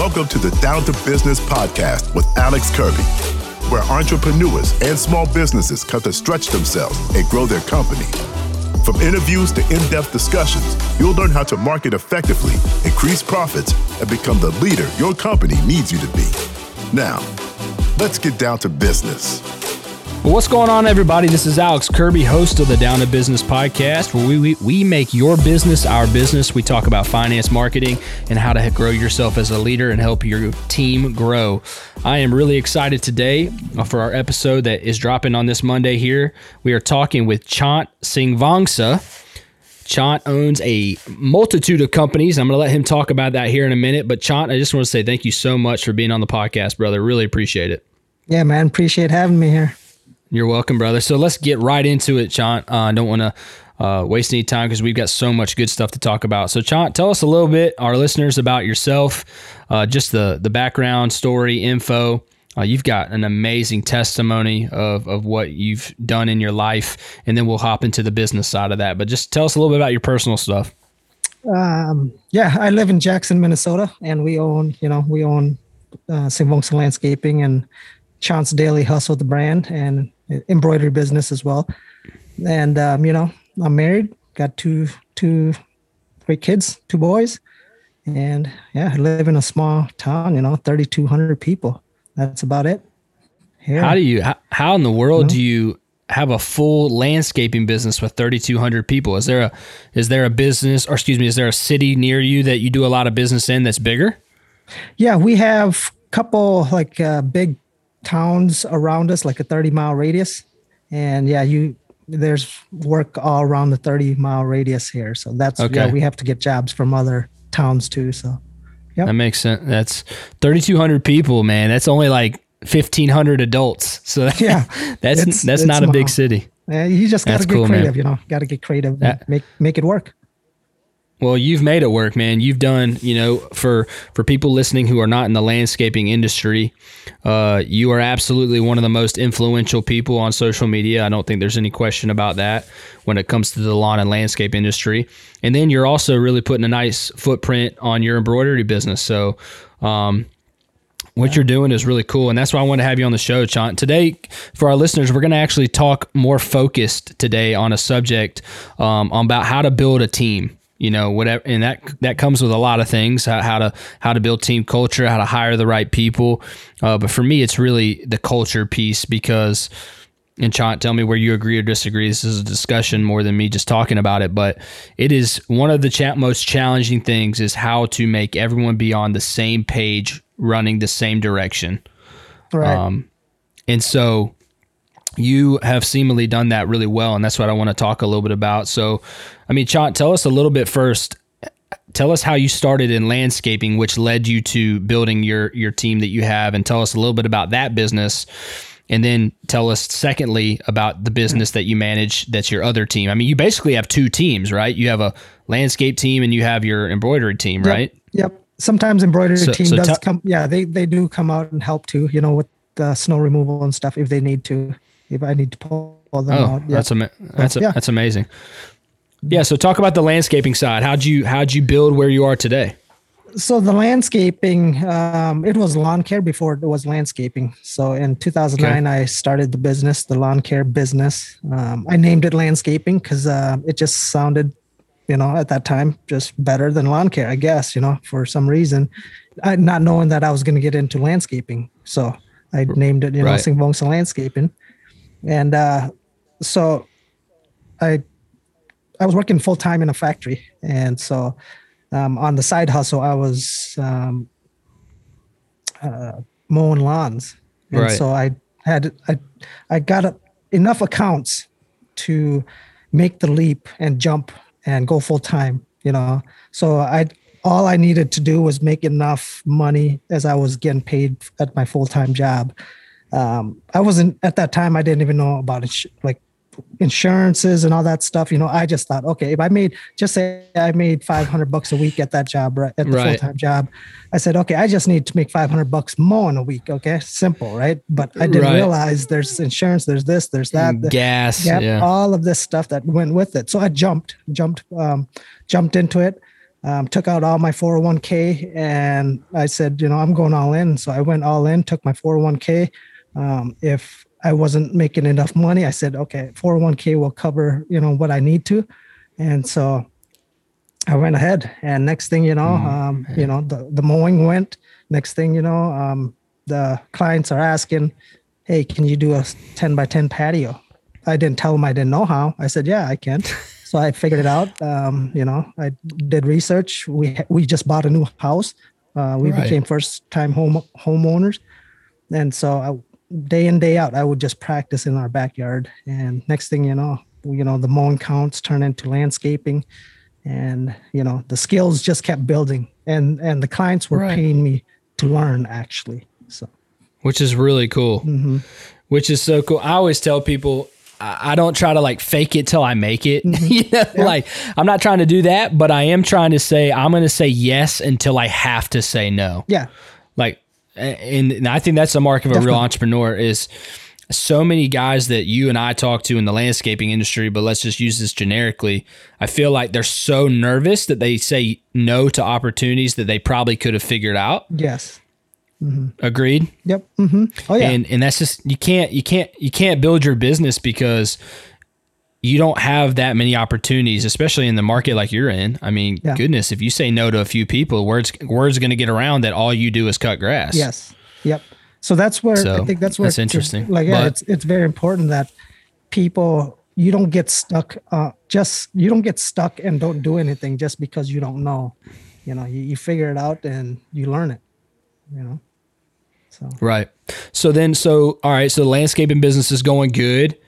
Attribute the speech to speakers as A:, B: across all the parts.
A: Welcome to the Down to Business podcast with Alex Kirby, where entrepreneurs and small businesses come to stretch themselves and grow their company. From interviews to in depth discussions, you'll learn how to market effectively, increase profits, and become the leader your company needs you to be. Now, let's get down to business.
B: Well, what's going on, everybody? This is Alex Kirby, host of the Down to Business podcast, where we, we, we make your business our business. We talk about finance, marketing, and how to grow yourself as a leader and help your team grow. I am really excited today for our episode that is dropping on this Monday here. We are talking with Chant Singvongsa. Chant owns a multitude of companies. I'm going to let him talk about that here in a minute. But Chant, I just want to say thank you so much for being on the podcast, brother. Really appreciate it.
C: Yeah, man. Appreciate having me here.
B: You're welcome, brother. So let's get right into it, Chant. Uh, I don't want to uh, waste any time because we've got so much good stuff to talk about. So, Chant, tell us a little bit, our listeners, about yourself, uh, just the the background, story, info. Uh, you've got an amazing testimony of, of what you've done in your life, and then we'll hop into the business side of that. But just tell us a little bit about your personal stuff.
C: Um, yeah, I live in Jackson, Minnesota, and we own, you know, we own uh, Singvongsa Landscaping and Chant's Daily Hustle, the brand, and embroidery business as well. And um, you know, I'm married, got two two great kids, two boys, and yeah, I live in a small town. You know, 3,200 people. That's about it.
B: How do you? How, how in the world you know? do you have a full landscaping business with 3,200 people? Is there a is there a business, or excuse me, is there a city near you that you do a lot of business in that's bigger?
C: Yeah, we have a couple like uh, big towns around us, like a 30 mile radius. And yeah, you there's work all around the 30 mile radius here. So that's okay. yeah, we have to get jobs from other towns too. So
B: yeah, that makes sense. That's 3,200 people, man. That's only like 1,500 adults. So that, yeah, that's it's, that's it's not small. a big city.
C: Yeah, you just got to get cool, creative. Man. You know, got to get creative. That, make make it work.
B: Well, you've made it work, man. You've done, you know, for for people listening who are not in the landscaping industry, uh, you are absolutely one of the most influential people on social media. I don't think there's any question about that when it comes to the lawn and landscape industry. And then you're also really putting a nice footprint on your embroidery business. So, um, what you're doing is really cool, and that's why I want to have you on the show, Chant. Today, for our listeners, we're going to actually talk more focused today on a subject um, about how to build a team you know whatever and that that comes with a lot of things how, how to how to build team culture how to hire the right people uh, but for me it's really the culture piece because and Chant, tell me where you agree or disagree. This is a discussion more than me just talking about it, but it is one of the cha- most challenging things is how to make everyone be on the same page, running the same direction.
C: Right. Um,
B: and so you have seemingly done that really well, and that's what I want to talk a little bit about. So, I mean, Chant, tell us a little bit first. Tell us how you started in landscaping, which led you to building your your team that you have, and tell us a little bit about that business. And then tell us, secondly, about the business that you manage. That's your other team. I mean, you basically have two teams, right? You have a landscape team and you have your embroidery team,
C: yep.
B: right?
C: Yep. Sometimes embroidery so, team so does t- come. Yeah, they they do come out and help too. You know, with the snow removal and stuff if they need to if I need to pull them oh, out.
B: Yeah. That's ama- that's a, yeah. that's amazing. Yeah. So talk about the landscaping side. How'd you how'd you build where you are today?
C: So the landscaping, um, it was lawn care before it was landscaping. So in 2009, okay. I started the business, the lawn care business. Um, I named it landscaping because uh, it just sounded, you know, at that time just better than lawn care, I guess. You know, for some reason, I, not knowing that I was going to get into landscaping, so I named it, you know, right. Singvongsa Landscaping and uh, so I I was working full time in a factory, and so um, on the side hustle, I was um, uh, mowing lawns, and right. so I had I I got a, enough accounts to make the leap and jump and go full time. You know, so I all I needed to do was make enough money as I was getting paid at my full time job um, I wasn't at that time. I didn't even know about it, like insurances and all that stuff. You know, I just thought, okay, if I made just say I made 500 bucks a week at that job, right, at the right. full time job, I said, okay, I just need to make 500 bucks more in a week. Okay, simple, right? But I didn't right. realize there's insurance, there's this, there's that, the,
B: gas, yeah,
C: all of this stuff that went with it. So I jumped, jumped, um, jumped into it. um, took out all my 401k and I said, you know, I'm going all in. So I went all in, took my 401k. Um, if I wasn't making enough money, I said, okay, 401k will cover, you know, what I need to. And so I went ahead and next thing you know, mm, um, you know, the, the mowing went next thing you know, um, the clients are asking, Hey, can you do a 10 by 10 patio? I didn't tell them I didn't know how. I said, yeah, I can't." so I figured it out. Um, you know, I did research. We we just bought a new house. Uh, we right. became first time home homeowners, and so I, day in day out, I would just practice in our backyard. And next thing you know, you know, the mowing counts turn into landscaping, and you know, the skills just kept building. And and the clients were right. paying me to learn actually. So,
B: which is really cool. Mm-hmm. Which is so cool. I always tell people I don't try to like fake it till I make it. Mm-hmm. you know, yeah. like I'm not trying to do that, but I am trying to say I'm going to say yes until I have to say no.
C: Yeah.
B: And, and I think that's the mark of a Definitely. real entrepreneur is so many guys that you and I talk to in the landscaping industry, but let's just use this generically. I feel like they're so nervous that they say no to opportunities that they probably could have figured out.
C: Yes.
B: Mm-hmm. Agreed.
C: Yep. Mm-hmm.
B: Oh yeah. And and that's just you can't you can't you can't build your business because you don't have that many opportunities, especially in the market like you're in. I mean, yeah. goodness, if you say no to a few people, word's word's going to get around that all you do is cut grass.
C: Yes. Yep. So that's where so, I think that's where
B: that's interesting.
C: Like, yeah, but, it's it's very important that people you don't get stuck. Uh, just you don't get stuck and don't do anything just because you don't know. You know, you, you figure it out and you learn it. You know.
B: So right. So then, so all right. So the landscaping business is going good.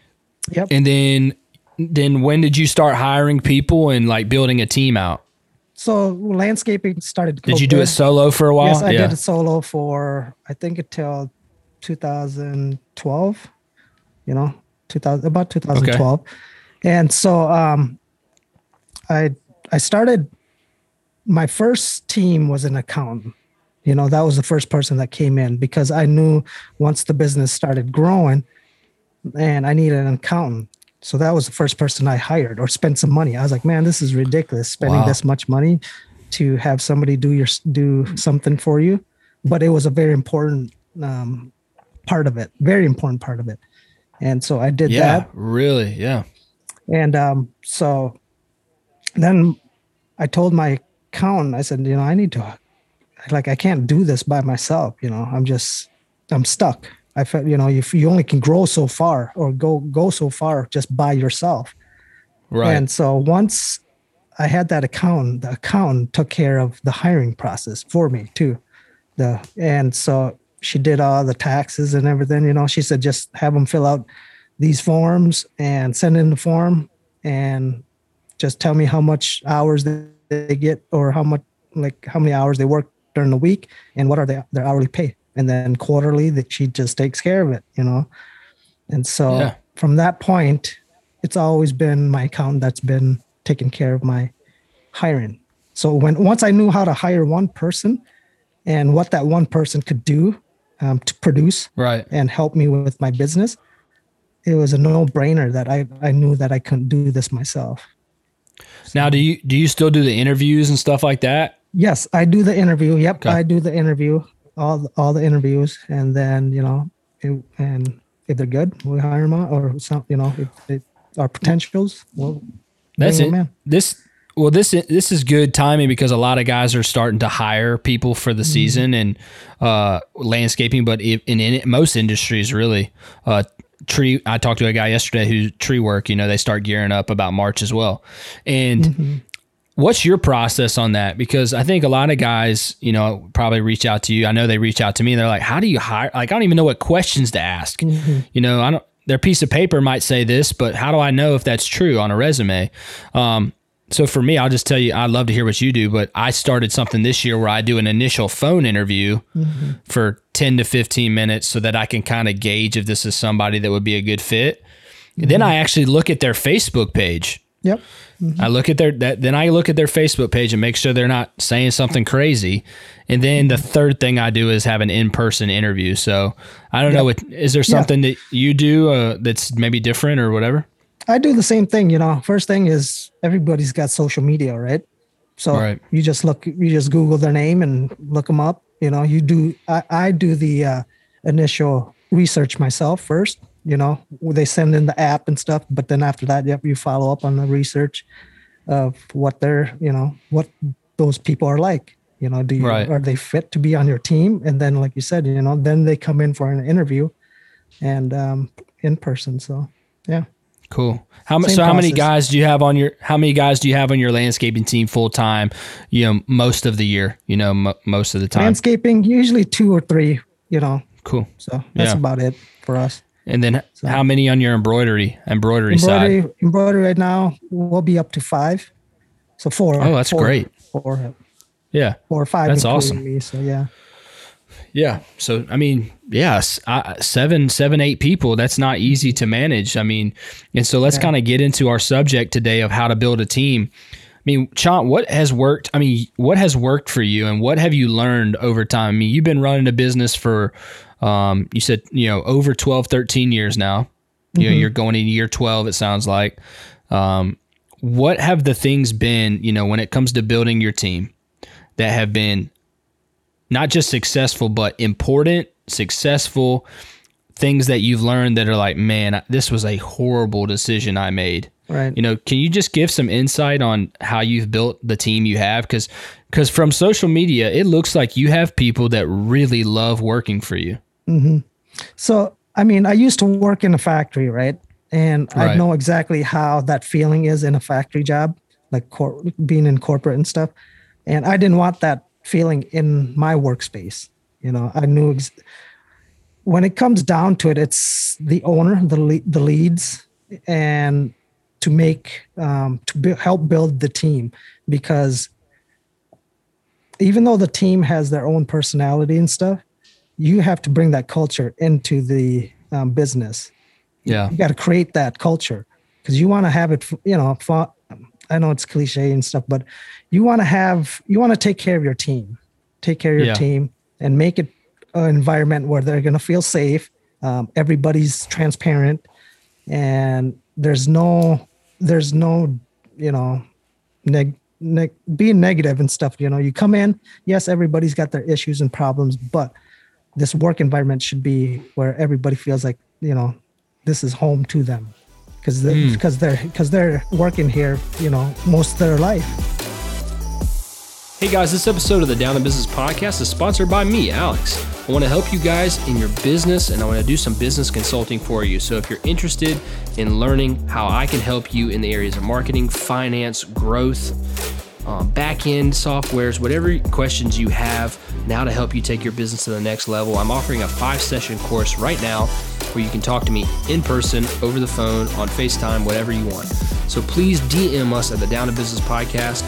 C: Yep.
B: And then, then when did you start hiring people and like building a team out?
C: So landscaping started.
B: did you do it solo for a while?
C: Yes, I yeah. did it solo for I think until 2012. You know, 2000 about 2012, okay. and so um, I I started. My first team was an accountant you know that was the first person that came in because i knew once the business started growing and i needed an accountant so that was the first person i hired or spent some money i was like man this is ridiculous spending wow. this much money to have somebody do your do something for you but it was a very important um, part of it very important part of it and so i did
B: yeah,
C: that
B: really yeah
C: and um, so then i told my accountant i said you know i need to like I can't do this by myself. You know, I'm just I'm stuck. I felt you know if you only can grow so far or go go so far just by yourself.
B: Right.
C: And so once I had that account, the account took care of the hiring process for me too. The and so she did all the taxes and everything. You know, she said just have them fill out these forms and send in the form and just tell me how much hours they get or how much like how many hours they work during the week and what are they, their hourly pay and then quarterly that she just takes care of it you know and so yeah. from that point it's always been my account that's been taking care of my hiring so when once i knew how to hire one person and what that one person could do um, to produce
B: right
C: and help me with my business it was a no-brainer that i i knew that i couldn't do this myself
B: now do you do you still do the interviews and stuff like that
C: Yes, I do the interview. Yep, okay. I do the interview, all all the interviews, and then you know, it, and if they're good, we hire them, or some, you know, if they are potentials, well,
B: that's it. This well, this this is good timing because a lot of guys are starting to hire people for the mm-hmm. season and uh, landscaping, but in, in, most industries, really, uh, tree. I talked to a guy yesterday who tree work. You know, they start gearing up about March as well, and. Mm-hmm What's your process on that? Because I think a lot of guys, you know, probably reach out to you. I know they reach out to me. They're like, "How do you hire?" Like, I don't even know what questions to ask. Mm-hmm. You know, I don't. Their piece of paper might say this, but how do I know if that's true on a resume? Um, so for me, I'll just tell you, I'd love to hear what you do, but I started something this year where I do an initial phone interview mm-hmm. for 10 to 15 minutes so that I can kind of gauge if this is somebody that would be a good fit. Mm-hmm. Then I actually look at their Facebook page.
C: Yep.
B: Mm-hmm. I look at their that then I look at their Facebook page and make sure they're not saying something crazy. And then the third thing I do is have an in-person interview. So I don't yep. know. Is there something yeah. that you do uh, that's maybe different or whatever?
C: I do the same thing. You know, first thing is everybody's got social media, right? So
B: Right.
C: you just look, you just Google their name and look them up. You know, you do. I, I do the uh, initial research myself first. You know, they send in the app and stuff, but then after that, yep, you follow up on the research of what they're, you know, what those people are like. You know, do you,
B: Right.
C: are they fit to be on your team? And then, like you said, you know, then they come in for an interview and um, in person. So, yeah.
B: Cool. How much? So how many guys do you have on your? How many guys do you have on your landscaping team full time? You know, most of the year. You know, m- most of the time.
C: Landscaping, usually two or three, you know,
B: cool.
C: so that's
B: Yeah.
C: about it for us.
B: And then how many on your embroidery embroidery, side?
C: Embroidery, embroidery right now, we'll be up to five. So four.
B: Oh, that's
C: four-
B: great.
C: Four,
B: Yeah.
C: four or five.
B: That's awesome.
C: Me, so yeah.
B: Yeah. So I mean, yes, I, seven, seven, eight people. That's not easy to manage. I mean, and so let's kind of get into our subject today of how to build a team. I mean, Chant, what has worked? I mean, what has worked for you, and what have you learned over time? I mean, you've been running a business for, um, you said, you know, over 12, 13 years now. You know, you're going in year 12, it sounds like. Um, what have the things been, you know, when it comes to building your team that have been not just successful, but important, successful things that you've learned that are like, man, this was a horrible decision I made.
C: Right.
B: You know, can you just give some insight on how you've built the team you have? Because because from social media, it looks like you have people that really love working for you.
C: So, I mean, I used to work in a factory, right? And I know exactly how that feeling is in a factory job, like cor- being in corporate and stuff. And I didn't want that feeling in my workspace. You know, I knew ex- when it comes down to it, it's the owner, the le- the leads, and to make um, to help build the team because even though the team has their own personality and stuff, you have to bring that culture into the um, business.
B: Yeah.
C: You got to create that culture because you want to have it, you know, fu- I know it's cliche and stuff, but you want to have, you want to take care of your team, take care of your
B: Yeah.
C: team and make it an environment where they're going to feel safe. Um, everybody's transparent and there's no, there's no, you know, neg, neg, being negative and stuff. You know, you come in, yes, everybody's got their issues and problems, but this work environment should be where everybody feels like you know this is home to them because they, hmm. because they're because they're working here you know most of their life
B: Hey guys, this episode of the Down to Business podcast is sponsored by me, Alex. I want to help you guys in your business and I want to do some business consulting for you. So if you're interested in learning how I can help you in the areas of marketing, finance, growth, um, back end softwares, whatever questions you have now to help you take your business to the next level, I'm offering a five session course right now where you can talk to me in person, over the phone, on FaceTime, whatever you want. So please DM us at the Down to Business podcast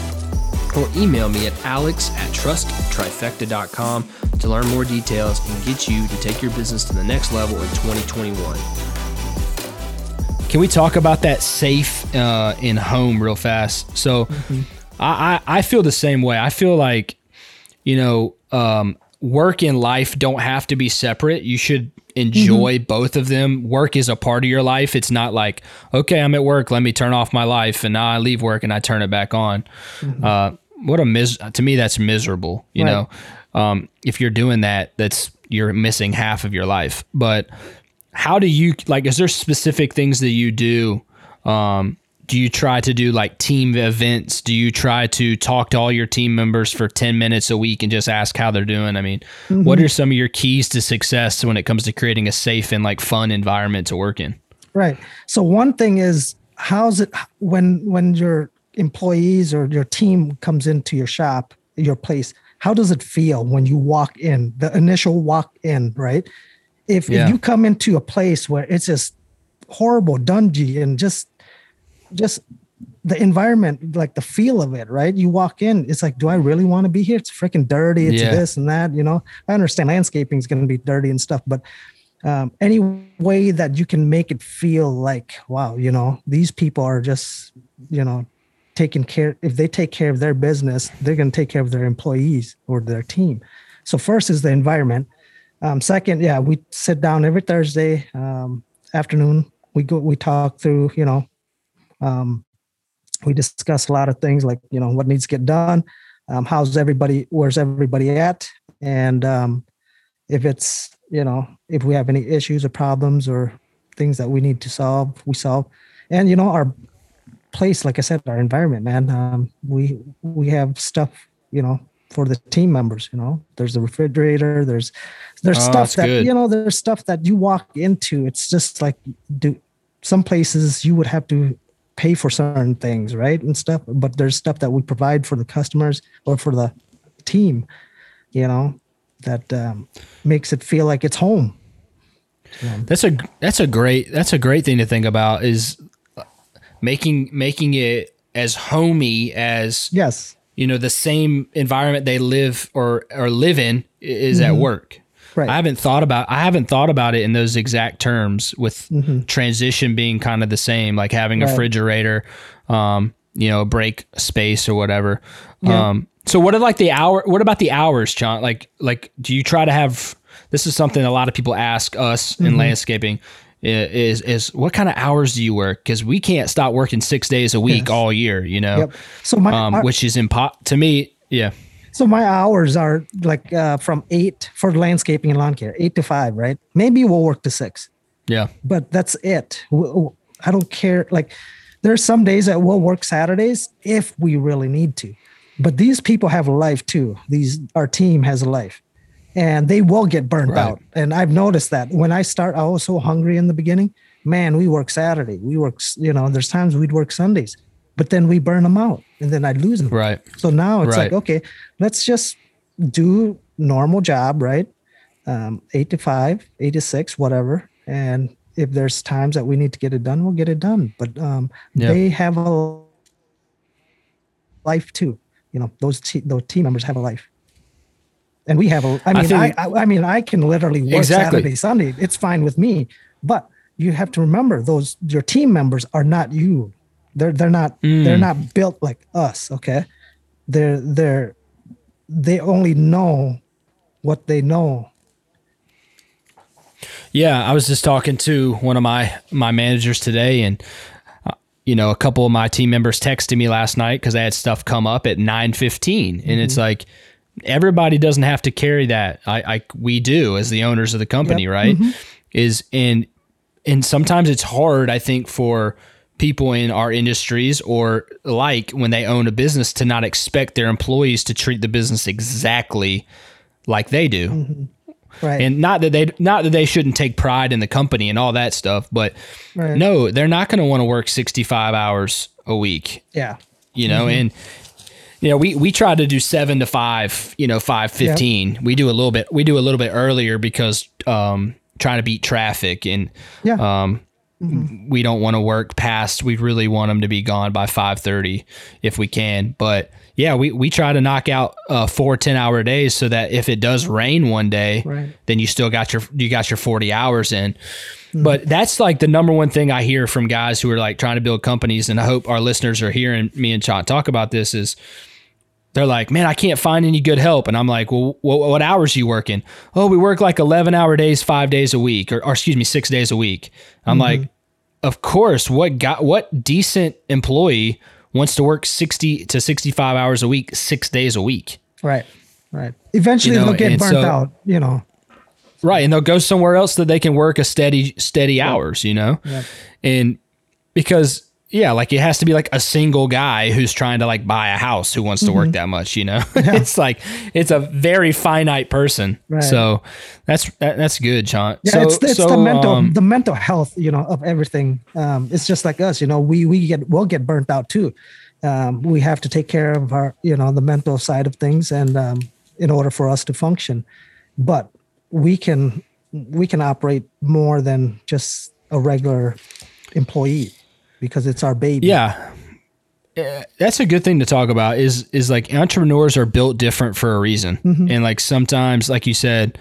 B: or email me at alex at trusttrifecta.com to learn more details and get you to take your business to the next level in 2021. Can we talk about that safe uh, in home real fast? So I, I, I feel the same way. I feel like, you know, um, work and life don't have to be separate. You should enjoy both of them. Work is a part of your life. It's not like, okay, I'm at work, let me turn off my life, and now I leave work and I turn it back on. Uh, what a mis to me that's miserable. You
C: Right.
B: know, um, if you're doing that, that's you're missing half of your life. But how do you like? Is there specific things that you do? Um, do you try to do like team events? Do you try to talk to all your team members for 10 minutes a week and just ask how they're doing? I mean, what mm-hmm. are some of your keys to success when it comes to creating a safe and like fun environment to work in?
C: right so one thing is how's it when when your employees or your team comes into your shop your place how does it feel when you walk in the initial walk in right if,
B: Yeah.
C: if you come into a place where it's just horrible dungy and just just the environment like the feel of it right? You walk in it's like do i really want to be here? It's freaking dirty it's
B: Yeah.
C: this and that you know? I understand landscaping is going to be dirty and stuff but um, any way that you can make it feel like wow you know these people are just you know taking care if they take care of their business they're going to take care of their employees or their team. So first is the environment. Um, second yeah we sit down every thursday um, afternoon. We go we talk through you know um, we discuss a lot of things like you know what needs to get done um, how's everybody where's everybody at? And um, if it's you know if we have any issues or problems or things that we need to solve we solve. And you know our place like i said our environment man. Um, we we have stuff you know for the team members you know. There's a refrigerator there's there's
B: Oh,
C: stuff that
B: good.
C: you know there's stuff that you walk into. It's just like do some places you would have to pay for certain things right and stuff but there's stuff that we provide for the customers or for the team you know that um, makes it feel like it's home.
B: That's a that's a great that's a great thing to think about is making making it as homey as
C: yes.
B: you know the same environment they live or or live in is at work.
C: Mm-hmm. Right.
B: I haven't thought about I haven't thought about it in those exact terms with transition being kind of the same, like having a
C: Mm-hmm.
B: Refrigerator, um, you know, break space or whatever.
C: Yeah.
B: Um, so what are like the hour? What about the hours, Chant? Like, like, do you try to have? This is something a lot of people ask us
C: Mm-hmm.
B: in landscaping. Is is what kind of hours do you work? Because we can't stop working six days a week
C: Yes.
B: all year, you know,
C: Yep. So my
B: um,
C: our-
B: which is impo- to me. Yeah,
C: so my hours are like uh, from eight for landscaping and lawn care, eight to five, right? Maybe we'll work to six,
B: yeah,
C: but that's it. I don't care. Like there are some days that we'll work Saturdays if we really need to, but these people have a life too. These our team has a life, and they will get burnt
B: Right.
C: out. And I've noticed that when I start, I was so hungry in the beginning. Man, we work Saturday. We work, you know, there's times we'd work Sundays, but then we burn them out, and then I'd lose them.
B: right.
C: So now it's like, okay, let's just do normal job, right? Um, eight to five, eight to six, whatever. And if there's times that we need to get it done, we'll get it done. But um,
B: Yeah.
C: they have a life too. You know, those te- those team members have a life, and we have a. I mean, I,
B: think-
C: I, I mean, I can literally work
B: Exactly.
C: Saturday, Sunday. It's fine with me. But you have to remember, those your team members are not you. They're they're not they're
B: Mm.
C: not built like us. Okay, they're they're they only know what they know.
B: Yeah, I was just talking to one of my my managers today, and uh, you know, a couple of my team members texted me last night because I had stuff come up at nine fifteen, and it's like everybody doesn't have to carry that. I, I we do as the owners of the company,
C: Yep.
B: right? Is and and sometimes it's hard, I think, for people in our industries or like when they own a business to not expect their employees to treat the business exactly like they do
C: Right.
B: and not that they not that they shouldn't take pride in the company and all that stuff but
C: Right.
B: no they're not going to want to work 65 hours a week
C: yeah.
B: you know and you know we we try to do 7 to 5 you know 5:15 we do a little bit we do a little bit earlier because um trying to beat traffic and
C: Yeah.
B: um we don't want to work past we really want them to be gone by 5.30 if we can. But yeah we, we try to knock out uh, four 10 hour days so that if it does rain one day
C: Right.
B: then you still got your you got your 40 hours in. But that's like the number one thing i hear from guys who are like trying to build companies and i hope our listeners are hearing me and Chant talk about this is they're like, man, I can't find any good help. And I'm like, well, what, what hours are you working? Oh, we work like 11 hour days, five days a week, or, or excuse me, six days a week. I'm mm-hmm. like, of course, what got, what decent employee wants to work 60 to 65 hours a week, six days a week?
C: Right. Right. Eventually
B: You know,
C: they'll get burnt
B: so-
C: out, you know.
B: Right. And they'll go somewhere else that they can work a steady, steady hours, you know?
C: Yep.
B: And because, yeah, like it has to be like a single guy who's trying to like buy a house who wants to
C: Mm-hmm.
B: work that much, you know? it's like, it's a very finite person.
C: Right.
B: So that's, that, that's good, Chant.
C: Yeah,
B: so,
C: it's it's
B: so,
C: the mental
B: um,
C: the mental health, you know, of everything. Um, it's just like us, you know, we we get we'll get burnt out too. Um, we have to take care of our, you know, the mental side of things, and um, in order for us to function, but we can we can operate more than just a regular employee because it's our baby.
B: Yeah. Uh, That's a good thing to talk about is is like entrepreneurs are built different for a reason.
C: Mm-hmm.
B: And like sometimes like you said,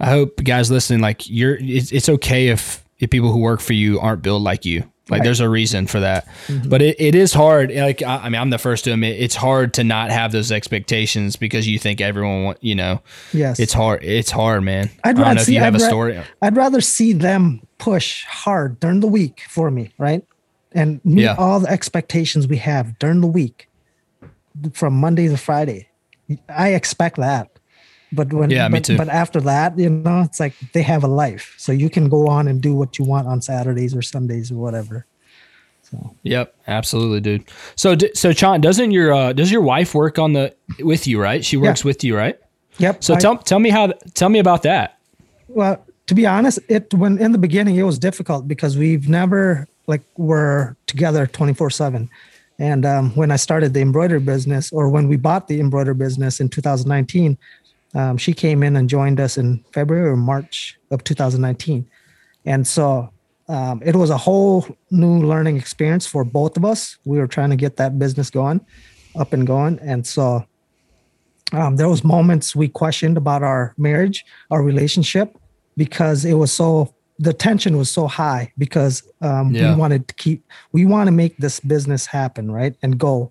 B: I hope guys listening like you're it's, it's okay if if people who work for you aren't built like you. Like
C: Right.
B: there's a reason for that.
C: Mm-hmm.
B: But it, it is hard. Like I, I mean I'm the first to admit it's hard to not have those expectations because you think everyone want, you know,
C: Yes.
B: it's hard. It's hard, man.
C: I'd
B: I don't
C: rather
B: know if you have
C: I'd
B: a
C: ra-
B: story.
C: I'd rather see them push hard during the week for me, right? And meet yeah. all the expectations we have during the week from Monday to Friday. I expect that. But when
B: yeah,
C: but,
B: me too.
C: but after that, you know, it's like they have a life. So you can go on and do what you want on Saturdays or Sundays or whatever. So.
B: Yep, absolutely, dude. So, so Chant, doesn't your uh, does your wife work on the with you, right? She works yeah. with you, right?
C: Yep.
B: So I, tell tell me how tell me about that.
C: Well, to be honest, it when in the beginning it was difficult because we've never like were together twenty four seven, and um, when I started the embroidery business or when we bought the embroidery business in 2019, um, she came in and joined us in February or March of 2019, and so um, it was a whole new learning experience for both of us. We were trying to get that business going, up and going, and so um, there was moments we questioned about our marriage, our relationship, because it was so the tension was so high because um, yeah. we wanted to keep we want to make this business happen right and go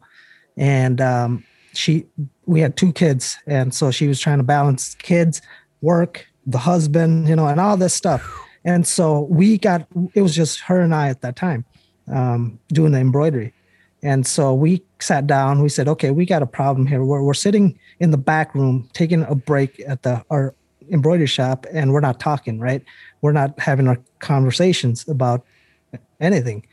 C: and um, she we had two kids and so she was trying to balance kids work the husband you know and all this stuff and so we got, it was just her and I at that time um, doing the embroidery. And so we sat down, we said, okay, we got a problem here. We're, we're sitting in the back room taking a break at the our embroidery shop and we're not talking, right? We're not having our conversations about anything.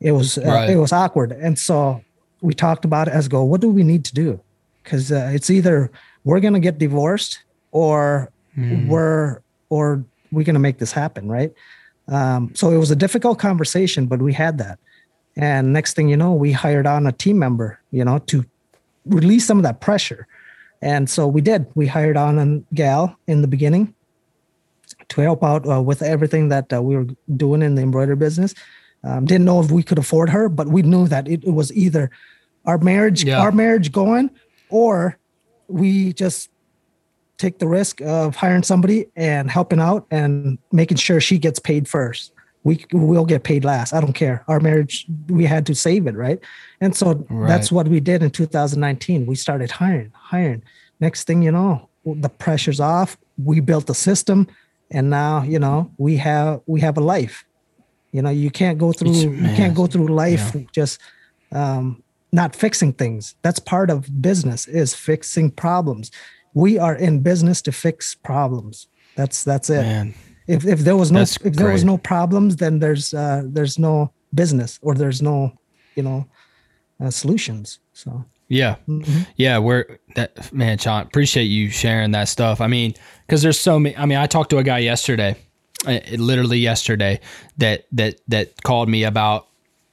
C: It was uh, it was awkward. And so we talked about it as go, what do we need to do? Because uh, it's either we're gonna get divorced or mm. we're or we're going to make this happen, right? Um, so it was a difficult conversation, but we had that. And next thing you know, we hired on a team member, you know, to release some of that pressure. And so we did. We hired on a gal in the beginning to help out uh, with everything that uh, we were doing in the embroidery business. Um, didn't know if we could afford her, but we knew that it, it was either our marriage, yeah. our marriage going, or we just take the risk of hiring somebody and helping out and making sure she gets paid first. We will get paid last. I don't care. Our marriage, we had to save it, right? And so right. that's what we did in 2019. We started hiring, hiring. Next thing you know, the pressure's off. We built the system, and now you know we have we have a life. You know, you can't go through you can't go through life yeah. just um, not fixing things. That's part of business is fixing problems we are in business to fix problems. That's that's it. Man. If if there was no that's if there great. was no problems, then there's uh, there's no business or there's no you know uh, solutions. So
B: yeah, mm-hmm. yeah. We're that man, Chant. Appreciate you sharing that stuff. I mean, because there's so many. I mean, I talked to a guy yesterday, uh, literally yesterday, that that that called me about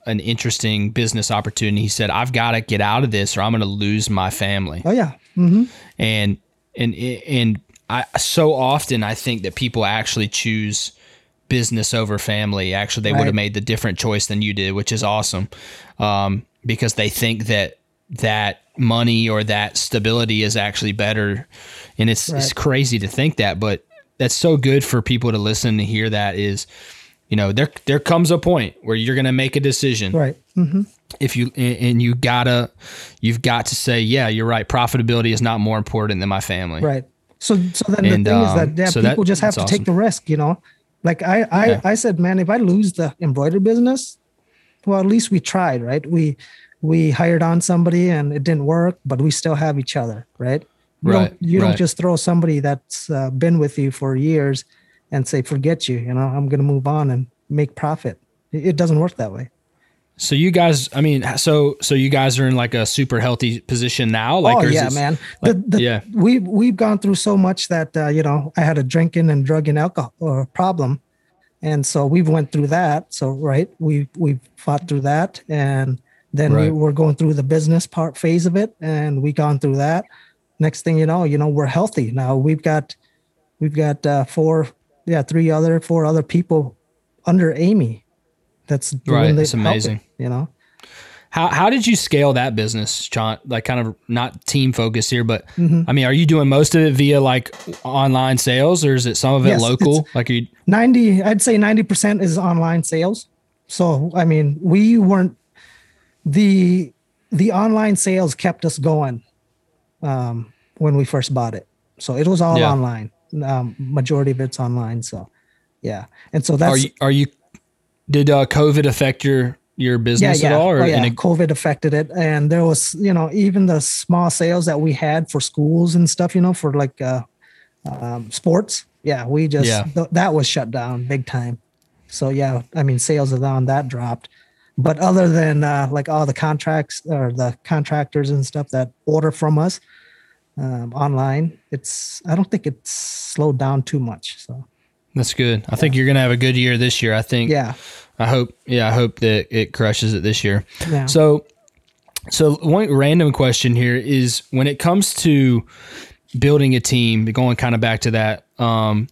B: an interesting business opportunity. He said, "I've got to get out of this, or I'm going to lose my family."
C: Oh yeah, mm-hmm.
B: and and and I so often I think that people actually choose business over family. Actually, they right. would have made the different choice than you did, which is awesome, um, because they think that that money or that stability is actually better, and it's right. it's crazy to think that, but that's so good for people to listen to hear. That is, you know, there there comes a point where you're going to make a decision,
C: right? Mm-hmm
B: if you and you gotta you've got to say yeah you're right profitability is not more important than my family
C: right so so then and, the thing um, is that um, yeah, so people that, just have to awesome. take the risk you know like i i yeah. i said man if i lose the embroidery business well at least we tried right we we hired on somebody and it didn't work but we still have each other right you right don't, you right. don't just throw somebody that's uh, been with you for years and say forget you you know i'm gonna move on and make profit it, it doesn't work that way
B: so you guys, I mean, so so you guys are in like a super healthy position now. Like,
C: oh yeah, man. Like, the, the, yeah, we we've gone through so much that uh, you know I had a drinking and drug and alcohol uh, problem, and so we've went through that. So right, we we fought through that, and then right. we were going through the business part phase of it, and we gone through that. Next thing you know, you know we're healthy now. We've got we've got uh, four, yeah, three other four other people under Amy that's
B: right. It's amazing.
C: You know.
B: How, how did you scale that business, Chant? Like kind of not team focused here, but mm-hmm. I mean, are you doing most of it via like online sales or is it some of it yes, local? Like you
C: 90, I'd say 90% is online sales. So, I mean, we weren't the, the online sales kept us going um, when we first bought it. So it was all yeah. online. Um, majority of it's online. So yeah. And so that's,
B: are you, are you did uh, COVID affect your your business
C: yeah, yeah.
B: at all? Or
C: oh, yeah.
B: a-
C: COVID affected it, and there was you know even the small sales that we had for schools and stuff. You know, for like uh, um, sports. Yeah, we just
B: Yeah.
C: th- that was shut down big time. So yeah, I mean sales on that dropped. But other than uh, like all the contracts or the contractors and stuff that order from us um, online, it's I don't think it's slowed down too much. So
B: that's good. I think you're gonna have a good year this year. I think.
C: yeah,
B: I hope. Yeah, I hope that it crushes it this year.
C: yeah.
B: So, so one random question here is when it comes to building a team, going kind of back to that. Um,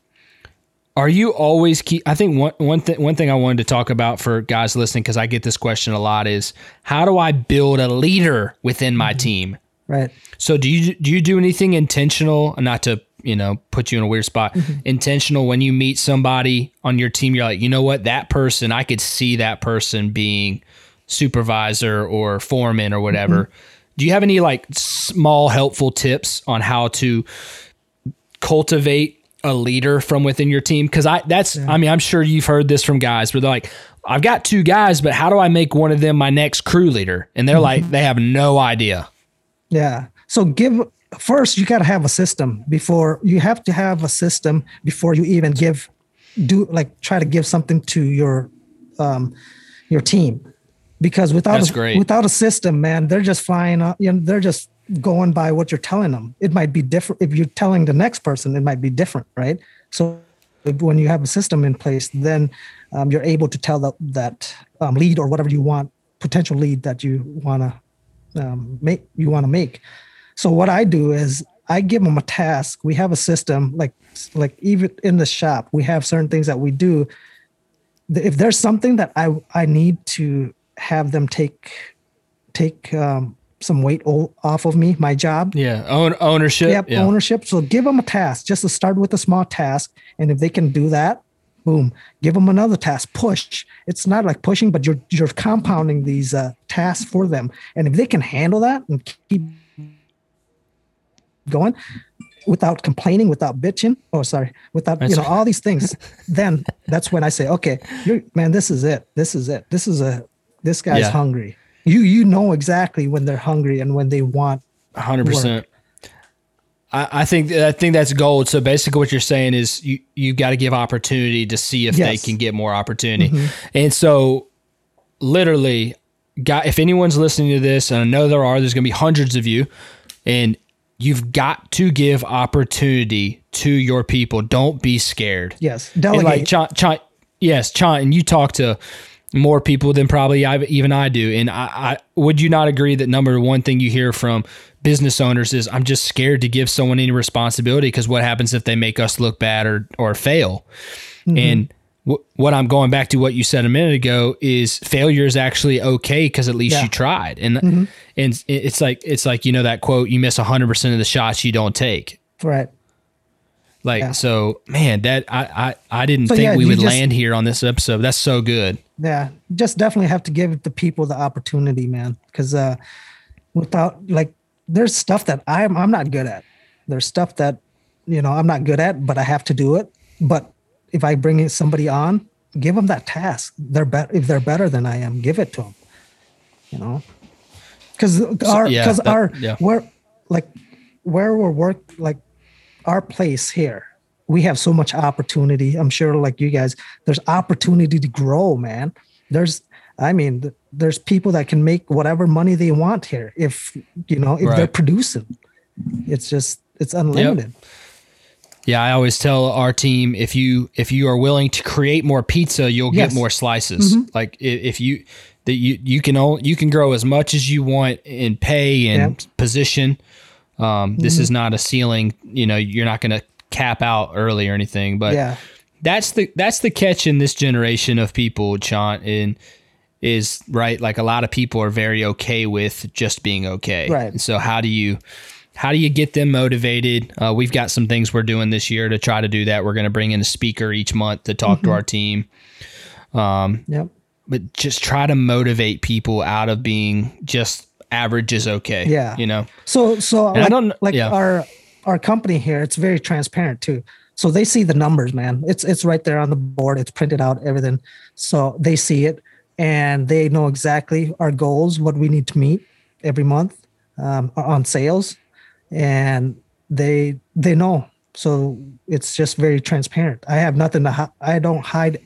B: are you always keep? I think one one thing one thing I wanted to talk about for guys listening because I get this question a lot is how do I build a leader within my team?
C: Right.
B: So do you do you do anything intentional? Not to you know put you in a weird spot. Mm-hmm. Intentional when you meet somebody on your team, you're like, you know what, that person, I could see that person being supervisor or foreman or whatever. Mm-hmm. Do you have any like small helpful tips on how to cultivate a leader from within your team? Because I that's I mean I'm sure you've heard this from guys where they're like, I've got two guys, but how do I make one of them my next crew leader? And they're mm-hmm. like, they have no idea.
C: Yeah. So give first you got to have a system before you have to have a system before you even give do like try to give something to your um your team because without
B: That's
C: a,
B: great.
C: without a system man they're just flying up you know they're just going by what you're telling them it might be different if you're telling the next person it might be different right so when you have a system in place then um, you're able to tell that that um, lead or whatever you want potential lead that you want to um, make you want to make so what I do is I give them a task. We have a system like like even in the shop, we have certain things that we do. If there's something that I I need to have them take take um, some weight off of me, my job.
B: Yeah, own ownership.
C: Yep,
B: yeah.
C: ownership. So give them a task. Just to start with a small task, and if they can do that, boom, give them another task. Push. It's not like pushing, but you're you're compounding these uh, tasks for them, and if they can handle that and keep going without complaining, without bitching, oh sorry, without
B: That's
C: you know all these things, then that's when I say, okay, you're, man, this is it. This is it. This is a this guy's
B: Yeah.
C: hungry. You you know exactly when they're hungry and when they want.
B: hundred percent. I, I think I think that's gold. So basically, what you're saying is you you got to give opportunity to see if they can get more opportunity. Mm-hmm. And so, literally, guy, if anyone's listening to this, and I know there are, there's going to be hundreds of you, and you've got to give opportunity to your people. Don't be scared.
C: Yes,
B: And
C: delegate.
B: like Chant, Chant, yes, Chant, and you talk to more people than probably I, even I do. And I, I would you not agree that number one thing you hear from business owners is I'm just scared to give someone any responsibility because what happens if they make us look bad or or fail? And wh- what I'm going back to what you said a minute ago is failure is actually okay because at least
C: Yeah.
B: you tried. And and it's like it's like you know that quote you miss 100% of the shots you don't take.
C: right.
B: Like
C: Yeah.
B: so, man, that I I, I didn't
C: So,
B: think
C: yeah,
B: we would
C: just-
B: land here on this episode. That's so good.
C: Yeah, just definitely have to give the people the opportunity, man. Because uh, without like, there's stuff that I'm I'm not good at. There's stuff that you know I'm not good at, but I have to do it. But if I bring somebody on, give them that task. They're better if they're better than I am. Give it to them. You know, because our
B: yeah,
C: because
B: that-
C: our
B: yeah.
C: where like where we're work like our place here we have so much opportunity i'm sure like you guys there's opportunity to grow man there's i mean there's people that can make whatever money they want here if you know if they're producing it's just it's unlimited
B: Yeah, I always tell our team if you if you are willing to create more pizza, you'll
C: Yes.
B: get more slices. Like if you that you you can only you can grow as much as you want in pay and
C: Yep.
B: position. Um, this is not a ceiling. You know, you're not going to cap out early or anything. But
C: yeah
B: that's the that's the catch in this generation of people, Chant, and is right. Like a lot of people are very okay with just being okay.
C: Right.
B: And so how do you how do you get them motivated? Uh, we've got some things we're doing this year to try to do that. We're going to bring in a speaker each month to talk to our team.
C: um, yep
B: But just try to motivate people out of being just average is okay.
C: Yeah.
B: You know.
C: So so
B: I
C: like,
B: don't-
C: like
B: yeah.
C: our our company here, it's very transparent too. So they see the numbers, man. It's it's right there on the board. It's printed out, everything. So they see it. And they know exactly our goals, what we need to meet every month um, on sales, and they they know. So it's just very transparent. I have nothing to. Hi- I don't hide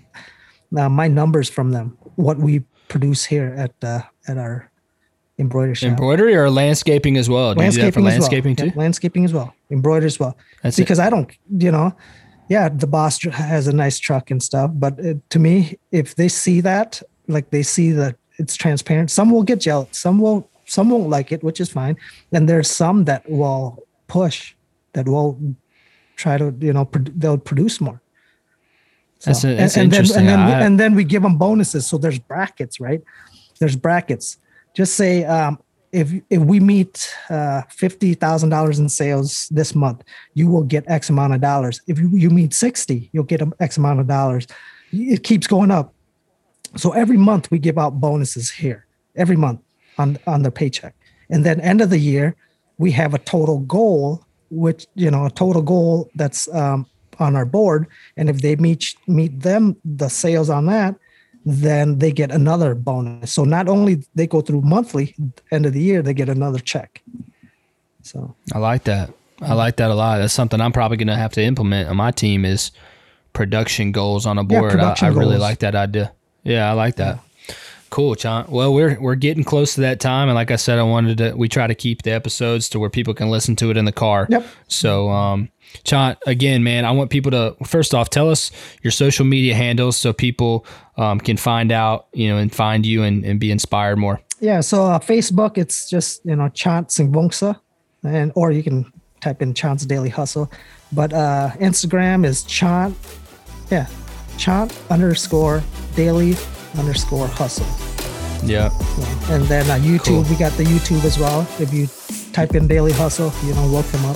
C: uh, my numbers from them. What we produce here at uh, at our embroidery shop.
B: Embroidery or landscaping as well? Do you do that for landscaping
C: well.
B: too?
C: Yeah, landscaping as well. Embroidery as well.
B: That's it.
C: because I don't, you know, yeah, the boss has a nice truck and stuff, but uh, to me, if they see that, like they see that it's transparent, some will get jealous, some won't. some won't like it, which is fine, and there's some that will push, that will try to, you know, they'll produce more.
B: That's a- that's
C: and,
B: interesting.
C: And then, and, then,
B: I-
C: and then we give them bonuses. So there's brackets, right? There's brackets. Just say um, if if we meet uh, fifty thousand dollars in sales this month, you will get X amount of dollars. If you, you meet sixty, you'll get X amount of dollars. It keeps going up. So every month we give out bonuses here. Every month on on their paycheck, and then end of the year we have a total goal, which you know a total goal that's um, on our board. And if they meet meet them the sales on that, then they get another bonus. So not only they go through monthly, end of the year they get another check. So
B: I like that. I like that a lot. That's something I'm probably going to have to implement on my team is production goals on a
C: Yeah,
B: board. I,
C: production
B: I really like that idea. Yeah, I like that. Cool, Chant. Well, we're we're getting close to that time, and like I said, I wanted to. We try to keep the episodes to where people can listen to it in the car.
C: Yep.
B: So, um, Chant, again, man, I want people to first off tell us your social media handles so people um, can find out, you know, and find you and, and be inspired more.
C: yeah, so uh, Facebook it's just you know Chant Singvongsa, and or you can type in Chant's Daily Hustle, but uh, Instagram is Chant, yeah, Chant underscore Daily underscore Hustle.
B: Yeah.
C: And then on YouTube,
B: Cool.
C: we got the YouTube as well. If you type in Daily Hustle, you know, look them up.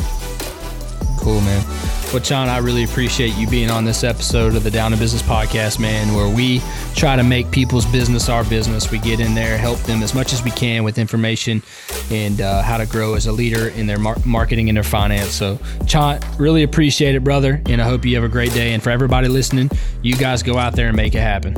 B: Cool, man. Well, Chant, I really appreciate you being on this episode of the Down to Business podcast, man, where we try to make people's business our business. We get in there, help them as much as we can with information and uh, how to grow as a leader in their mar- marketing and their finance. So, Chant, really appreciate it, brother. And I hope you have a great day. And for everybody listening, you guys go out there and make it happen.